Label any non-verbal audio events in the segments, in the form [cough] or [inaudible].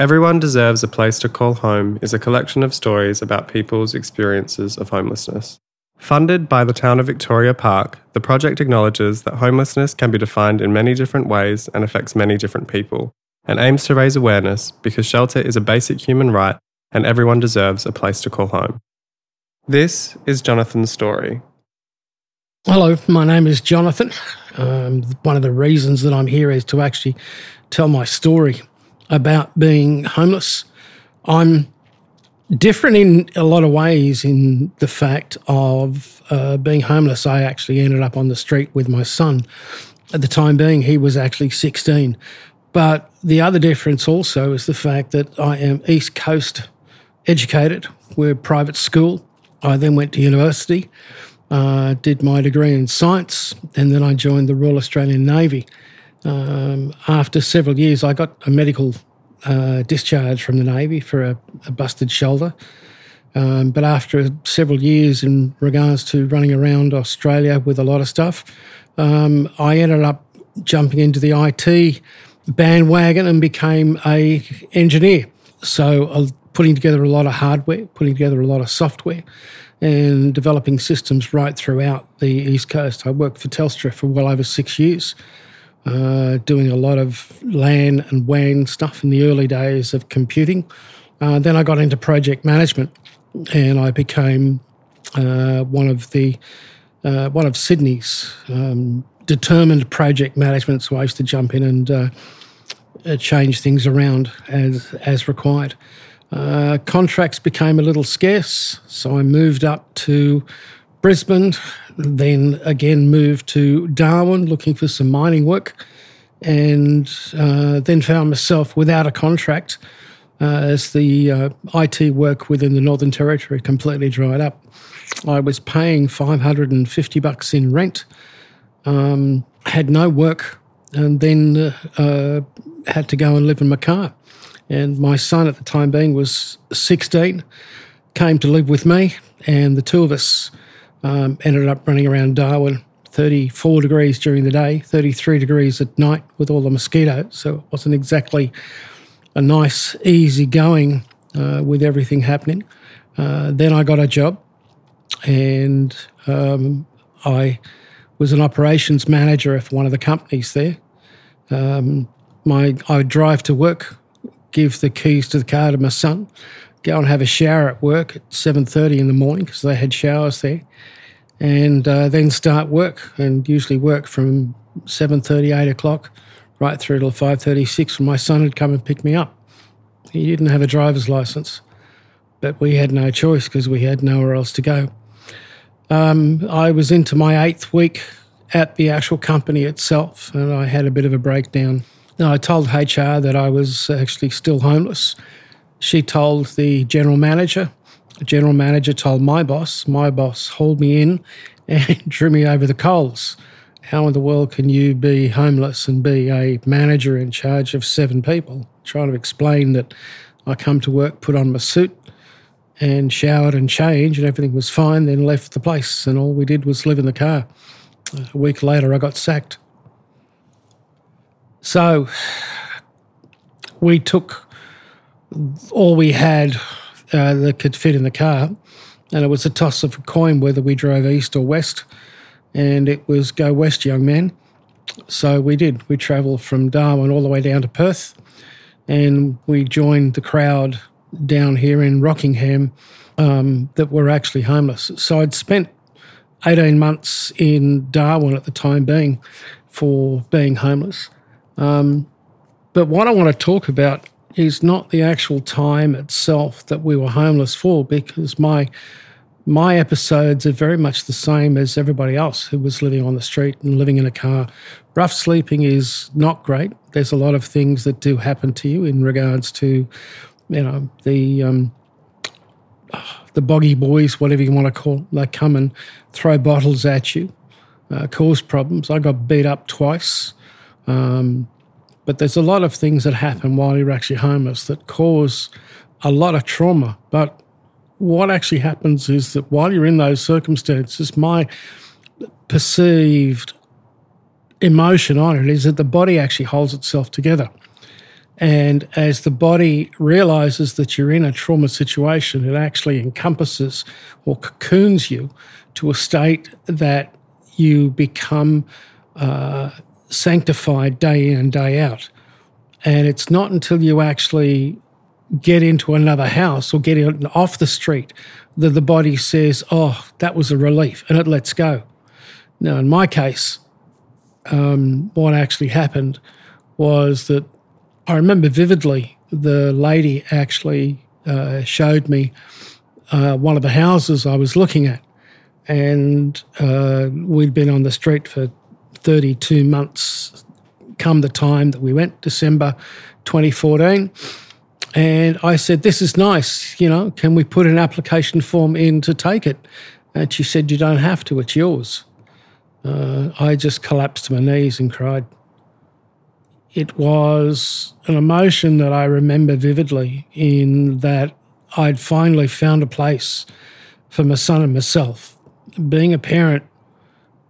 Everyone Deserves a Place to Call Home is a collection of stories about people's experiences of homelessness. Funded by the town of Victoria Park, the project acknowledges that homelessness can be defined in many different ways and affects many different people, and aims to raise awareness because shelter is a basic human right and everyone deserves a place to call home. This is Jonathan's story. Hello, my name is Jonathan. Um, one of the reasons that I'm here is to actually tell my story about being homeless. I'm different in a lot of ways in the fact of uh, being homeless. I actually ended up on the street with my son. At the time being, he was actually 16. But the other difference also is the fact that I am East Coast educated. We're private school. I then went to university, uh, did my degree in science, and then I joined the Royal Australian Navy. Um, after several years, I got a medical uh, discharge from the Navy for a, a busted shoulder. Um, but after several years in regards to running around Australia with a lot of stuff, um, I ended up jumping into the IT bandwagon and became a engineer. So uh, putting together a lot of hardware, putting together a lot of software, and developing systems right throughout the East Coast. I worked for Telstra for well over six years uh, doing a lot of LAN and WAN stuff in the early days of computing. Uh, then I got into project management, and I became uh, one of the uh, one of Sydney's um, determined project management. So I used to jump in and uh, uh, change things around as as required. contracts became a little scarce, so I moved up to Brisbane, then again moved to Darwin looking for some mining work, and uh, then found myself without a contract uh, as the uh, IT work within the Northern Territory completely dried up. I was paying 550 bucks in rent, um, had no work, and then uh, uh, had to go and live in my car. And my son at the time being was 16, came to live with me, and the two of us um, ended up running around Darwin, 34 degrees during the day, 33 degrees at night with all the mosquitoes. So it wasn't exactly a nice, easy going uh, with everything happening. Uh, then I got a job and um, I was an operations manager for one of the companies there. Um, my I would drive to work, give the keys to the car to my son, go and have a shower at work at 7.30 in the morning because they had showers there and uh, then start work and usually work from 7.30 8 o'clock right through till 5.36 when my son had come and pick me up. He didn't have a driver's license but we had no choice because we had nowhere else to go. Um, i was into my eighth week at the actual company itself and i had a bit of a breakdown. I told HR that I was actually still homeless she told the general manager. The general manager told my boss. My boss hauled me in and [laughs] drew me over the coals. How in the world can you be homeless and be a manager in charge of seven people? Trying to explain that I come to work, put on my suit, and showered and changed, and everything was fine, then left the place, and all we did was live in the car. A week later, I got sacked. So we took all we had uh, that could fit in the car, and it was a toss of a coin whether we drove east or west, and it was go west, young man. So we did. We travelled from Darwin all the way down to Perth, and we joined the crowd down here in Rockingham um, that were actually homeless. So I'd spent 18 months in Darwin at the time being for being homeless. Um, but what I want to talk about is not the actual time itself that we were homeless for, because my my episodes are very much the same as everybody else who was living on the street and living in a car. Rough sleeping is not great. There's a lot of things that do happen to you in regards to, you know, the um, the boggy boys, whatever you want to call them. They come and throw bottles at you, uh, cause problems. I got beat up twice. Um, but there's a lot of things that happen while you're actually homeless that cause a lot of trauma. But what actually happens is that while you're in those circumstances, my perceived emotion on it is that the body actually holds itself together. And as the body realizes that you're in a trauma situation, it actually encompasses or cocoons you to a state that you become uh, sanctified day in and day out. And it's not until you actually get into another house or get off the street that the body says, Oh, that was a relief, and it lets go. Now, in my case, um, what actually happened was that I remember vividly the lady actually uh, showed me uh, one of the houses I was looking at. And uh, we'd been on the street for 32 months come the time that we went, December 2014. And I said, This is nice. You know, can we put an application form in to take it? And she said, You don't have to, it's yours. Uh, I just collapsed to my knees and cried. It was an emotion that I remember vividly, in that I'd finally found a place for my son and myself. Being a parent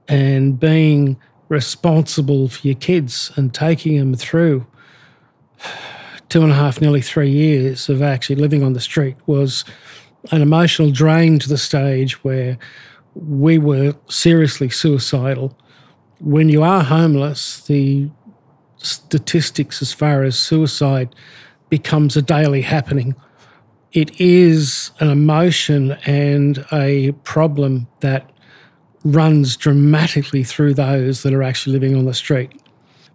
and being responsible for your kids and taking them through two and a half, nearly three years of actually living on the street was an emotional drain to the stage where we were seriously suicidal. When you are homeless, the statistics as far as suicide becomes a daily happening. It is an emotion and a problem that runs dramatically through those that are actually living on the street.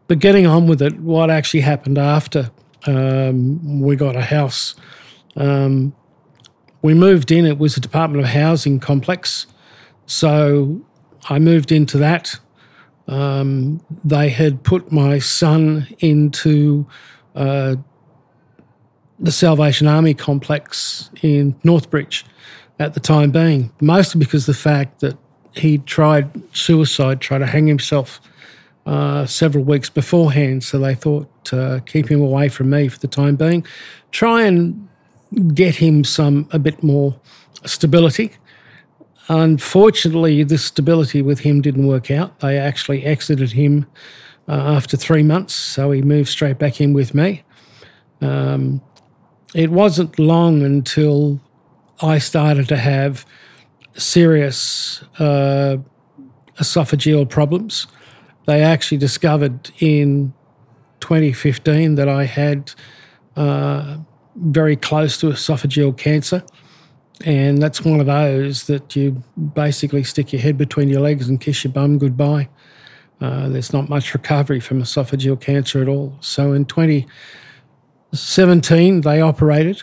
But getting on with it, what actually happened after um, we got a house? Um, we moved in, it was a Department of Housing complex. So I moved into that. Um, they had put my son into uh, the Salvation Army complex in Northbridge at the time being, mostly because the fact that he tried suicide, tried to hang himself uh, several weeks beforehand. So they thought, uh, keep him away from me for the time being. Try and get him some a bit more stability. Unfortunately, the stability with him didn't work out. They actually exited him uh, after three months, so he moved straight back in with me. Um, it wasn't long until I started to have serious uh, esophageal problems. They actually discovered in 2015 that I had uh, very close to esophageal cancer. And that's one of those that you basically stick your head between your legs and kiss your bum goodbye. Uh, there's not much recovery from esophageal cancer at all. So in 2017, they operated.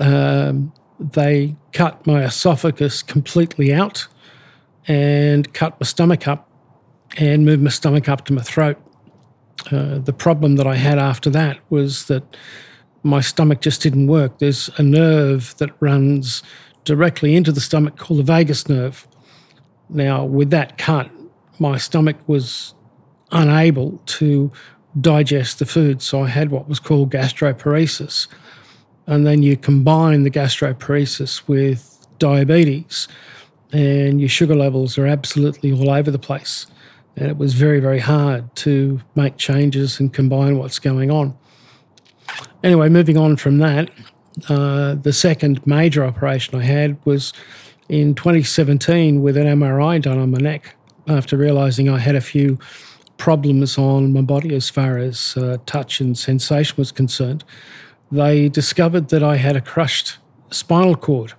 Um, they cut my esophagus completely out and cut my stomach up and moved my stomach up to my throat. Uh, the problem that I had after that was that my stomach just didn't work. There's a nerve that runs directly into the stomach called the vagus nerve. Now, with that cut, my stomach was unable to digest the food, so I had what was called gastroparesis. And then you combine the gastroparesis with diabetes, and your sugar levels are absolutely all over the place. And it was very, very hard to make changes and combine what's going on. Anyway, moving on from that, uh, the second major operation I had was in 2017 with an MRI done on my neck after realizing I had a few problems on my body as far as uh, touch and sensation was concerned. They discovered that I had a crushed spinal cord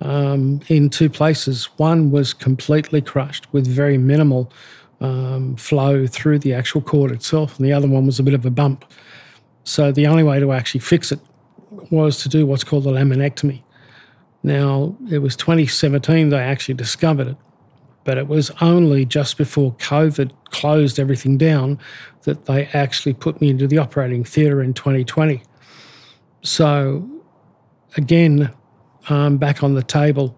um, in two places. One was completely crushed with very minimal um, flow through the actual cord itself, and the other one was a bit of a bump. So the only way to actually fix it was to do what's called a laminectomy. Now, it was 2017 they actually discovered it, but it was only just before COVID closed everything down that they actually put me into the operating theatre in 2020. So, again, um, back on the table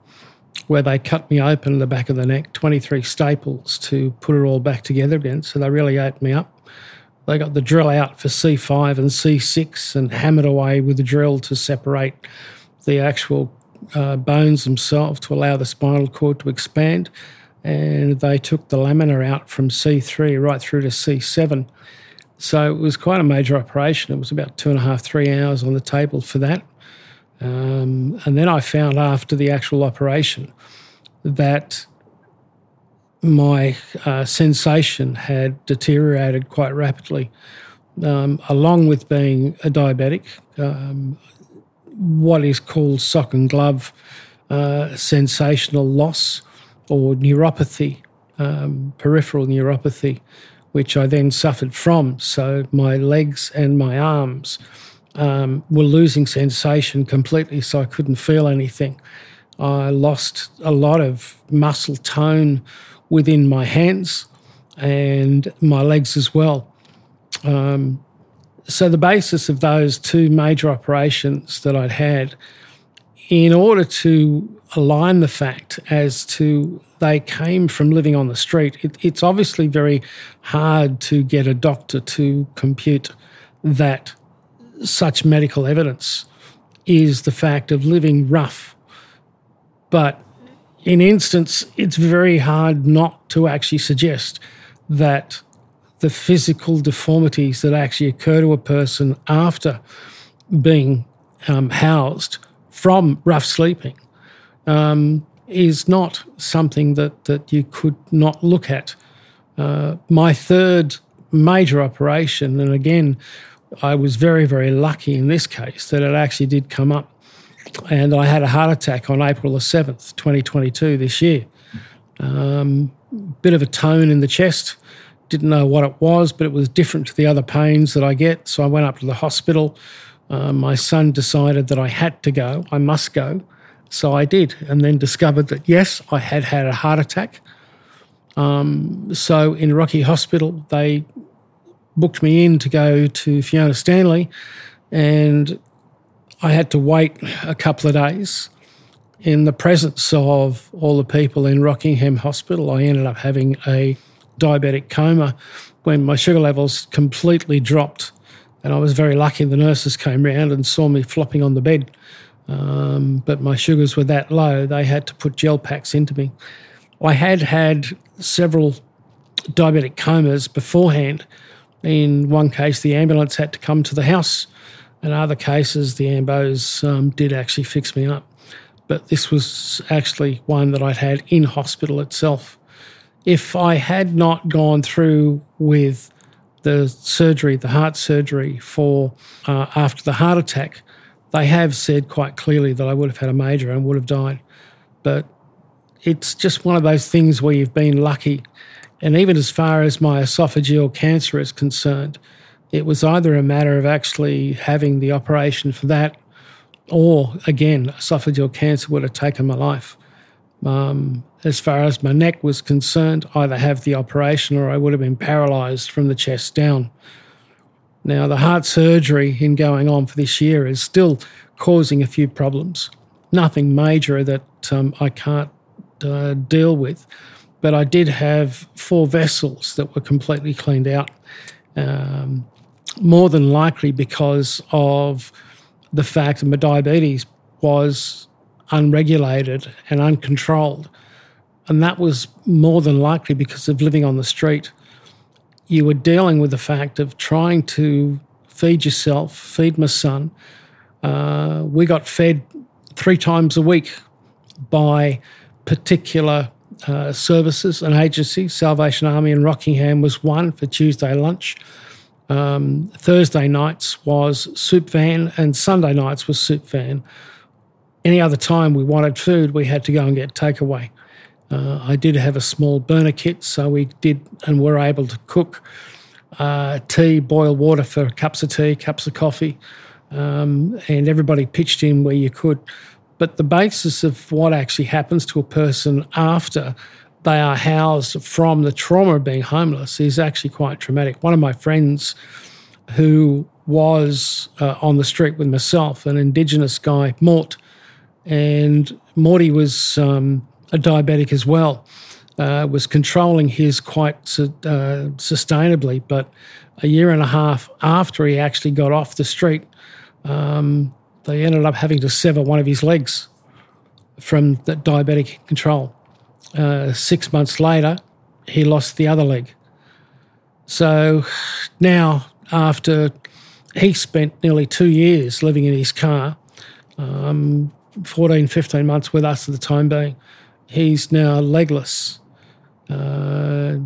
where they cut me open the back of the neck, 23 staples to put it all back together again. So they really ate me up. They got the drill out for C5 and C6 and hammered away with the drill to separate the actual uh, bones themselves to allow the spinal cord to expand. And they took the lamina out from C3 right through to C7. So it was quite a major operation. It was about two and a half, three hours on the table for that. Um, and then I found after the actual operation that my uh, sensation had deteriorated quite rapidly, um, along with being a diabetic. Um, what is called sock and glove uh, sensational loss or neuropathy, um, peripheral neuropathy, which I then suffered from. So my legs and my arms um, were losing sensation completely, so I couldn't feel anything. I lost a lot of muscle tone within my hands and my legs as well. Um, so, the basis of those two major operations that I'd had, in order to align the fact as to they came from living on the street, it, it's obviously very hard to get a doctor to compute that such medical evidence is the fact of living rough. But in instance, it's very hard not to actually suggest that the physical deformities that actually occur to a person after being um, housed from rough sleeping um, is not something that, that you could not look at. Uh, my third major operation, and again, I was very, very lucky in this case that it actually did come up. And I had a heart attack on April the 7th, 2022, this year. Um, bit of a tone in the chest. Didn't know what it was, but it was different to the other pains that I get. So I went up to the hospital. Uh, my son decided that I had to go, I must go. So I did, and then discovered that yes, I had had a heart attack. Um, so in Rocky Hospital, they booked me in to go to Fiona Stanley, and I had to wait a couple of days. In the presence of all the people in Rockingham Hospital, I ended up having a diabetic coma when my sugar levels completely dropped. And I was very lucky the nurses came round and saw me flopping on the bed. Um, but my sugars were that low, they had to put gel packs into me. I had had several diabetic comas beforehand, in one case, the ambulance had to come to the house. In other cases, the ambos um, did actually fix me up. But this was actually one that I'd had in hospital itself. If I had not gone through with the surgery, the heart surgery for uh, after the heart attack, they have said quite clearly that I would have had a major and would have died. But it's just one of those things where you've been lucky and even as far as my esophageal cancer is concerned, it was either a matter of actually having the operation for that, or again, esophageal cancer would have taken my life. Um, as far as my neck was concerned, either have the operation or I would have been paralyzed from the chest down. Now, the heart surgery in going on for this year is still causing a few problems. Nothing major that um, I can't uh, deal with but I did have four vessels that were completely cleaned out. Um, more than likely because of the fact that my diabetes was unregulated and uncontrolled. And that was more than likely because of living on the street. You were dealing with the fact of trying to feed yourself, feed my son. Uh, we got fed three times a week by particular uh, services and agencies. Salvation Army in Rockingham was one for Tuesday lunch. Um, Thursday nights was soup van, and Sunday nights was soup van. Any other time we wanted food, we had to go and get takeaway. Uh, I did have a small burner kit, so we did and were able to cook uh, tea, boil water for cups of tea, cups of coffee, um, and everybody pitched in where you could. But the basis of what actually happens to a person after they are housed from the trauma of being homeless is actually quite traumatic. One of my friends who was uh, on the street with myself, an Indigenous guy, Mort, and Morty was um, a diabetic as well, uh, was controlling his quite uh, sustainably. But a year and a half after he actually got off the street, um, they ended up having to sever one of his legs from that diabetic control. Uh, six months later, he lost the other leg. So now after he spent nearly two years living in his car, um, 14, 15 months with us at the time being, he's now legless. Uh,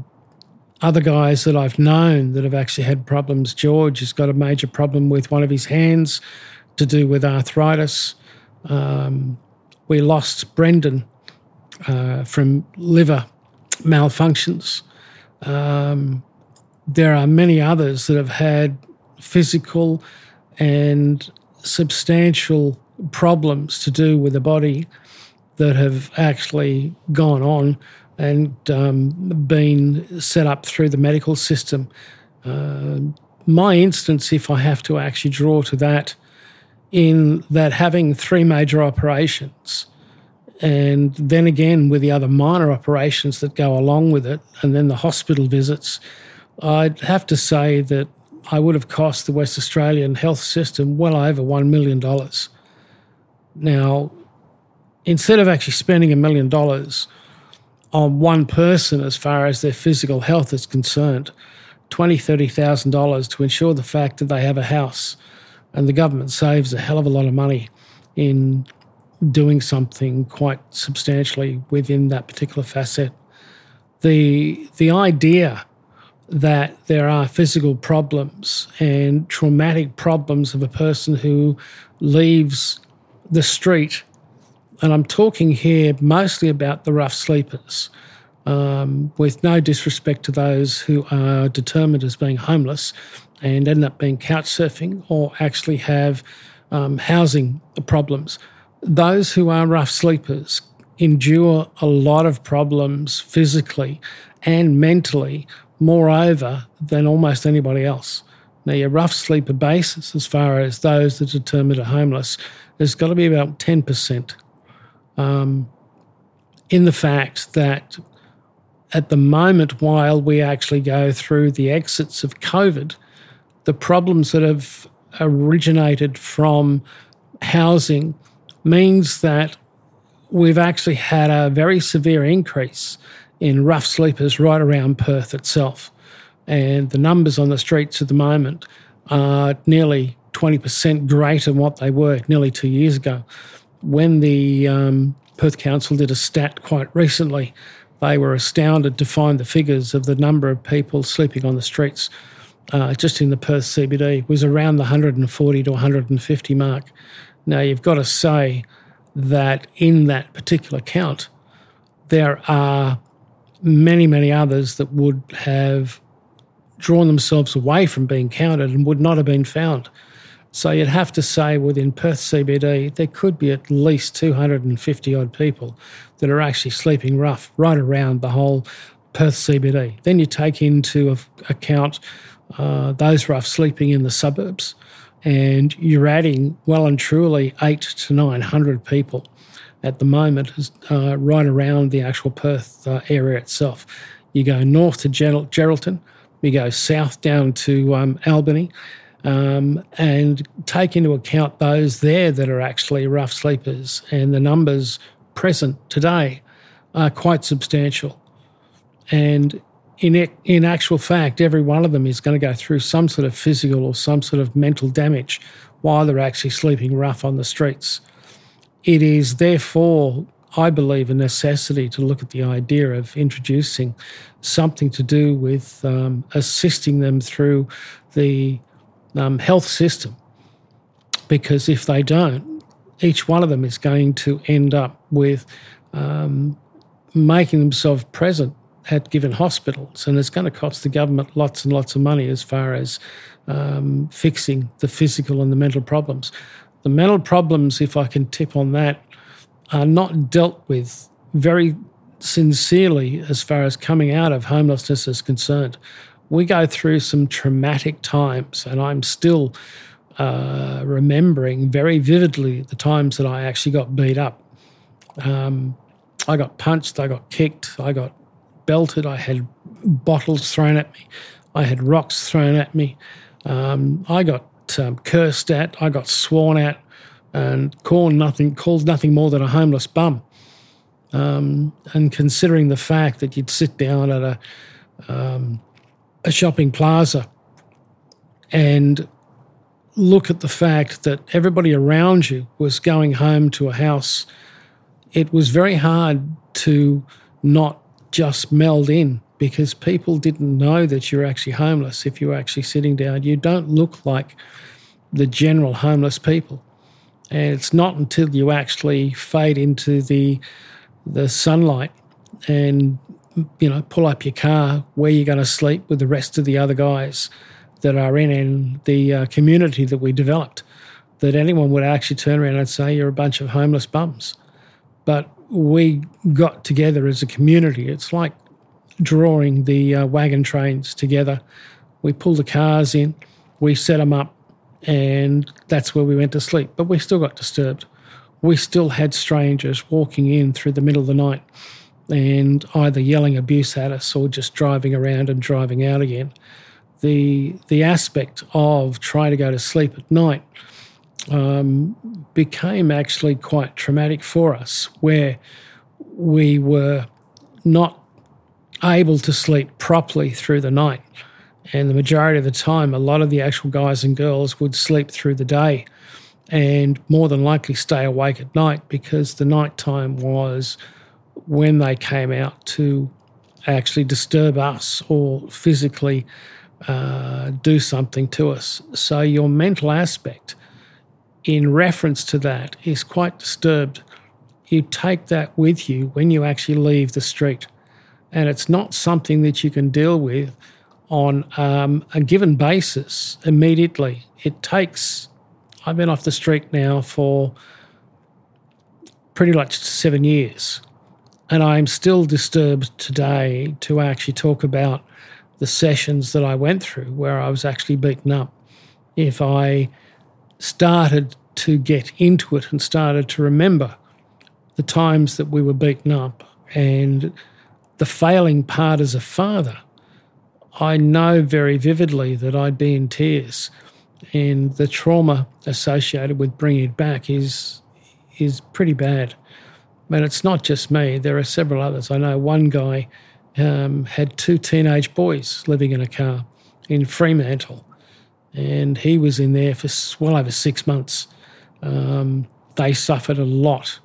other guys that I've known that have actually had problems, George has got a major problem with one of his hands to do with arthritis. Um, we lost Brendan uh, from liver malfunctions. Um, there are many others that have had physical and substantial problems to do with the body that have actually gone on and um, been set up through the medical system. Uh, my instance, if I have to actually draw to that, in that having three major operations, and then again with the other minor operations that go along with it, and then the hospital visits, I'd have to say that I would have cost the West Australian health system well over $1 million. Now, instead of actually spending a million dollars on one person as far as their physical health is concerned, $20,000, $30,000 to ensure the fact that they have a house, and the government saves a hell of a lot of money in doing something quite substantially within that particular facet. The, the idea that there are physical problems and traumatic problems of a person who leaves the street. And I'm talking here mostly about the rough sleepers, um, with no disrespect to those who are determined as being homeless and end up being couch surfing or actually have um, housing problems. Those who are rough sleepers endure a lot of problems physically and mentally moreover than almost anybody else. Now, your rough sleeper basis, as far as those that are determined are homeless, has got to be about 10%. Um, in the fact that at the moment, while we actually go through the exits of COVID, the problems that have originated from housing means that we've actually had a very severe increase in rough sleepers right around Perth itself. And the numbers on the streets at the moment are nearly 20% greater than what they were nearly two years ago. When the um, Perth Council did a stat quite recently, they were astounded to find the figures of the number of people sleeping on the streets uh, just in the Perth CBD was around the 140 to 150 mark. Now, you've got to say that in that particular count, there are many, many others that would have drawn themselves away from being counted and would not have been found. So you'd have to say within Perth CBD, there could be at least 250 odd people that are actually sleeping rough right around the whole Perth CBD. Then you take into account uh, those rough sleeping in the suburbs, and you're adding well and truly eight to 900 people at the moment uh, right around the actual Perth uh, area itself. You go north to Geraldton, you go south down to um, Albany, um, and take into account those there that are actually rough sleepers, and the numbers present today are quite substantial. And in in actual fact, every one of them is going to go through some sort of physical or some sort of mental damage while they're actually sleeping rough on the streets. It is therefore, I believe, a necessity to look at the idea of introducing something to do with um, assisting them through the um, health system. Because if they don't, each one of them is going to end up with um, making themselves present at given hospitals, and it's going to cost the government lots and lots of money as far as um, fixing the physical and the mental problems. The mental problems, if I can tip on that, are not dealt with very sincerely as far as coming out of homelessness is concerned. We go through some traumatic times, and I'm still uh, remembering very vividly the times that I actually got beat up. Um, I got punched, I got kicked, I got belted, I had bottles thrown at me, I had rocks thrown at me, um, I got um, cursed at, I got sworn at, and called nothing called nothing more than a homeless bum. Um, and considering the fact that you'd sit down at a um, a shopping plaza and look at the fact that everybody around you was going home to a house, it was very hard to not just meld in because people didn't know that you're actually homeless if you were actually sitting down. You don't look like the general homeless people. And it's not until you actually fade into the the sunlight and you know pull up your car where you're going to sleep with the rest of the other guys that are in, in the uh, community that we developed that anyone would actually turn around and say you're a bunch of homeless bums. But we got together as a community. It's like drawing the uh, wagon trains together. We pulled the cars in, we set them up, and that's where we went to sleep. But we still got disturbed. We still had strangers walking in through the middle of the night and either yelling abuse at us or just driving around and driving out again. The the aspect of trying to go to sleep at night um, became actually quite traumatic for us, where we were not able to sleep properly through the night. And the majority of the time, a lot of the actual guys and girls would sleep through the day and more than likely stay awake at night because the night time was when they came out to actually disturb us or physically uh, do something to us. So your mental aspect in reference to that is quite disturbed. You take that with you when you actually leave the street. And it's not something that you can deal with on um, a given basis immediately. It takes, I've been off the street now for pretty much seven years. And I'm still disturbed today to actually talk about the sessions that I went through where I was actually beaten up. If I started to get into it and started to remember the times that we were beaten up and the failing part as a father, I know very vividly that I'd be in tears. And the trauma associated with bringing it back is, is pretty bad. But it's not just me, there are several others. I know one guy um, had two teenage boys living in a car in Fremantle, and he was in there for well over six months. Um, they suffered a lot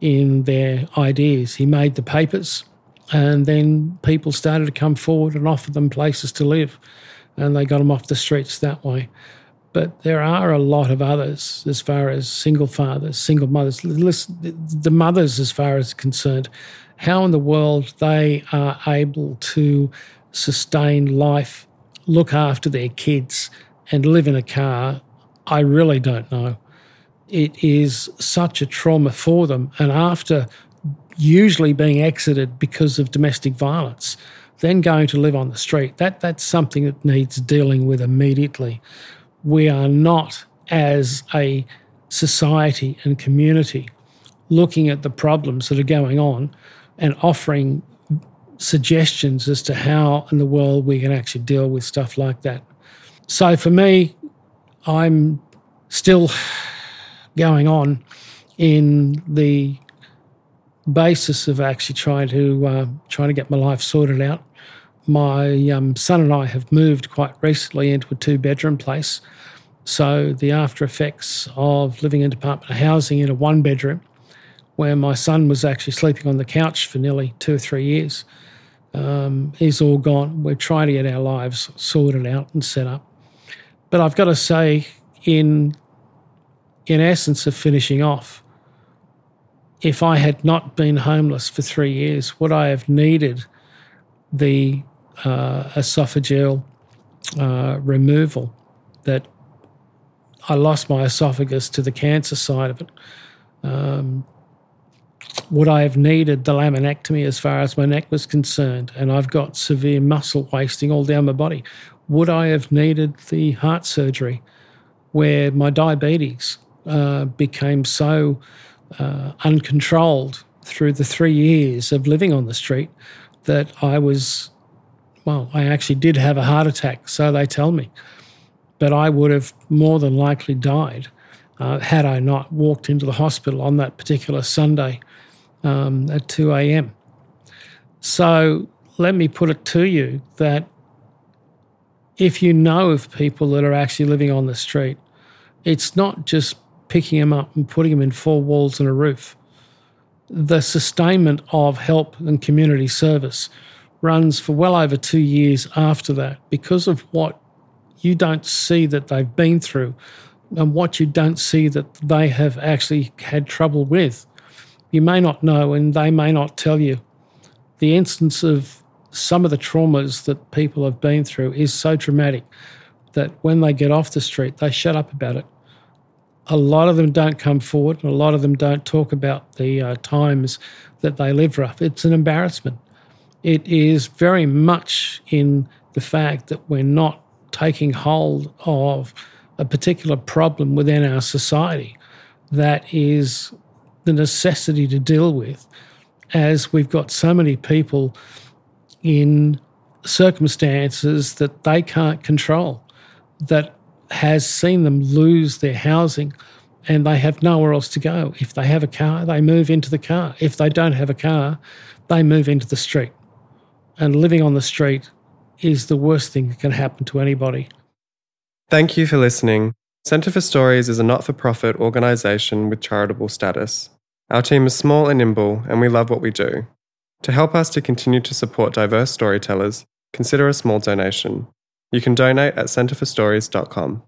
in their ideas. He made the papers, and then people started to come forward and offer them places to live, and they got them off the streets that way. But there are a lot of others as far as single fathers, single mothers. The mothers, as far as concerned, how in the world they are able to sustain life, look after their kids, and live in a car, I really don't know. It is such a trauma for them. And after usually being exited because of domestic violence, then going to live on the street, that, that's something that needs dealing with immediately. We are not, as a society and community, looking at the problems that are going on and offering suggestions as to how in the world we can actually deal with stuff like that. So for me, I'm still going on in the basis of actually trying to uh, trying to get my life sorted out. My um, son and I have moved quite recently into a two bedroom place. So the after effects of living in department housing in a one bedroom where my son was actually sleeping on the couch for nearly two or three years. Um, he's all gone. We're trying to get our lives sorted out and set up. But I've got to say, in in essence of finishing off, if I had not been homeless for three years, would I have needed the esophageal uh, removal that I lost my esophagus to the cancer side of it? Um, would I have needed the laminectomy as far as my neck was concerned? And I've got severe muscle wasting all down my body. Would I have needed the heart surgery where my diabetes uh, became so uh, uncontrolled through the three years of living on the street that I was, well, I actually did have a heart attack, so they tell me. But I would have more than likely died uh, had I not walked into the hospital on that particular Sunday um, at 2 a.m. So let me put it to you that if you know of people that are actually living on the street, it's not just picking them up and putting them in four walls and a roof. The sustainment of help and community service runs for well over two years after that because of what you don't see that they've been through and what you don't see that they have actually had trouble with. You may not know, and they may not tell you. The instance of some of the traumas that people have been through is so traumatic that when they get off the street, they shut up about it. A lot of them don't come forward, and a lot of them don't talk about the uh, times that they live rough. It's an embarrassment. It is very much in the fact that we're not taking hold of a particular problem within our society that is the necessity to deal with, as we've got so many people in circumstances that they can't control, that has seen them lose their housing and they have nowhere else to go. If they have a car, they move into the car. If they don't have a car, they move into the street. And living on the street is the worst thing that can happen to anybody. Thank you for listening. Centre for Stories is a not for profit organisation with charitable status. Our team is small and nimble, and we love what we do. To help us to continue to support diverse storytellers, consider a small donation. You can donate at centreforstories.com.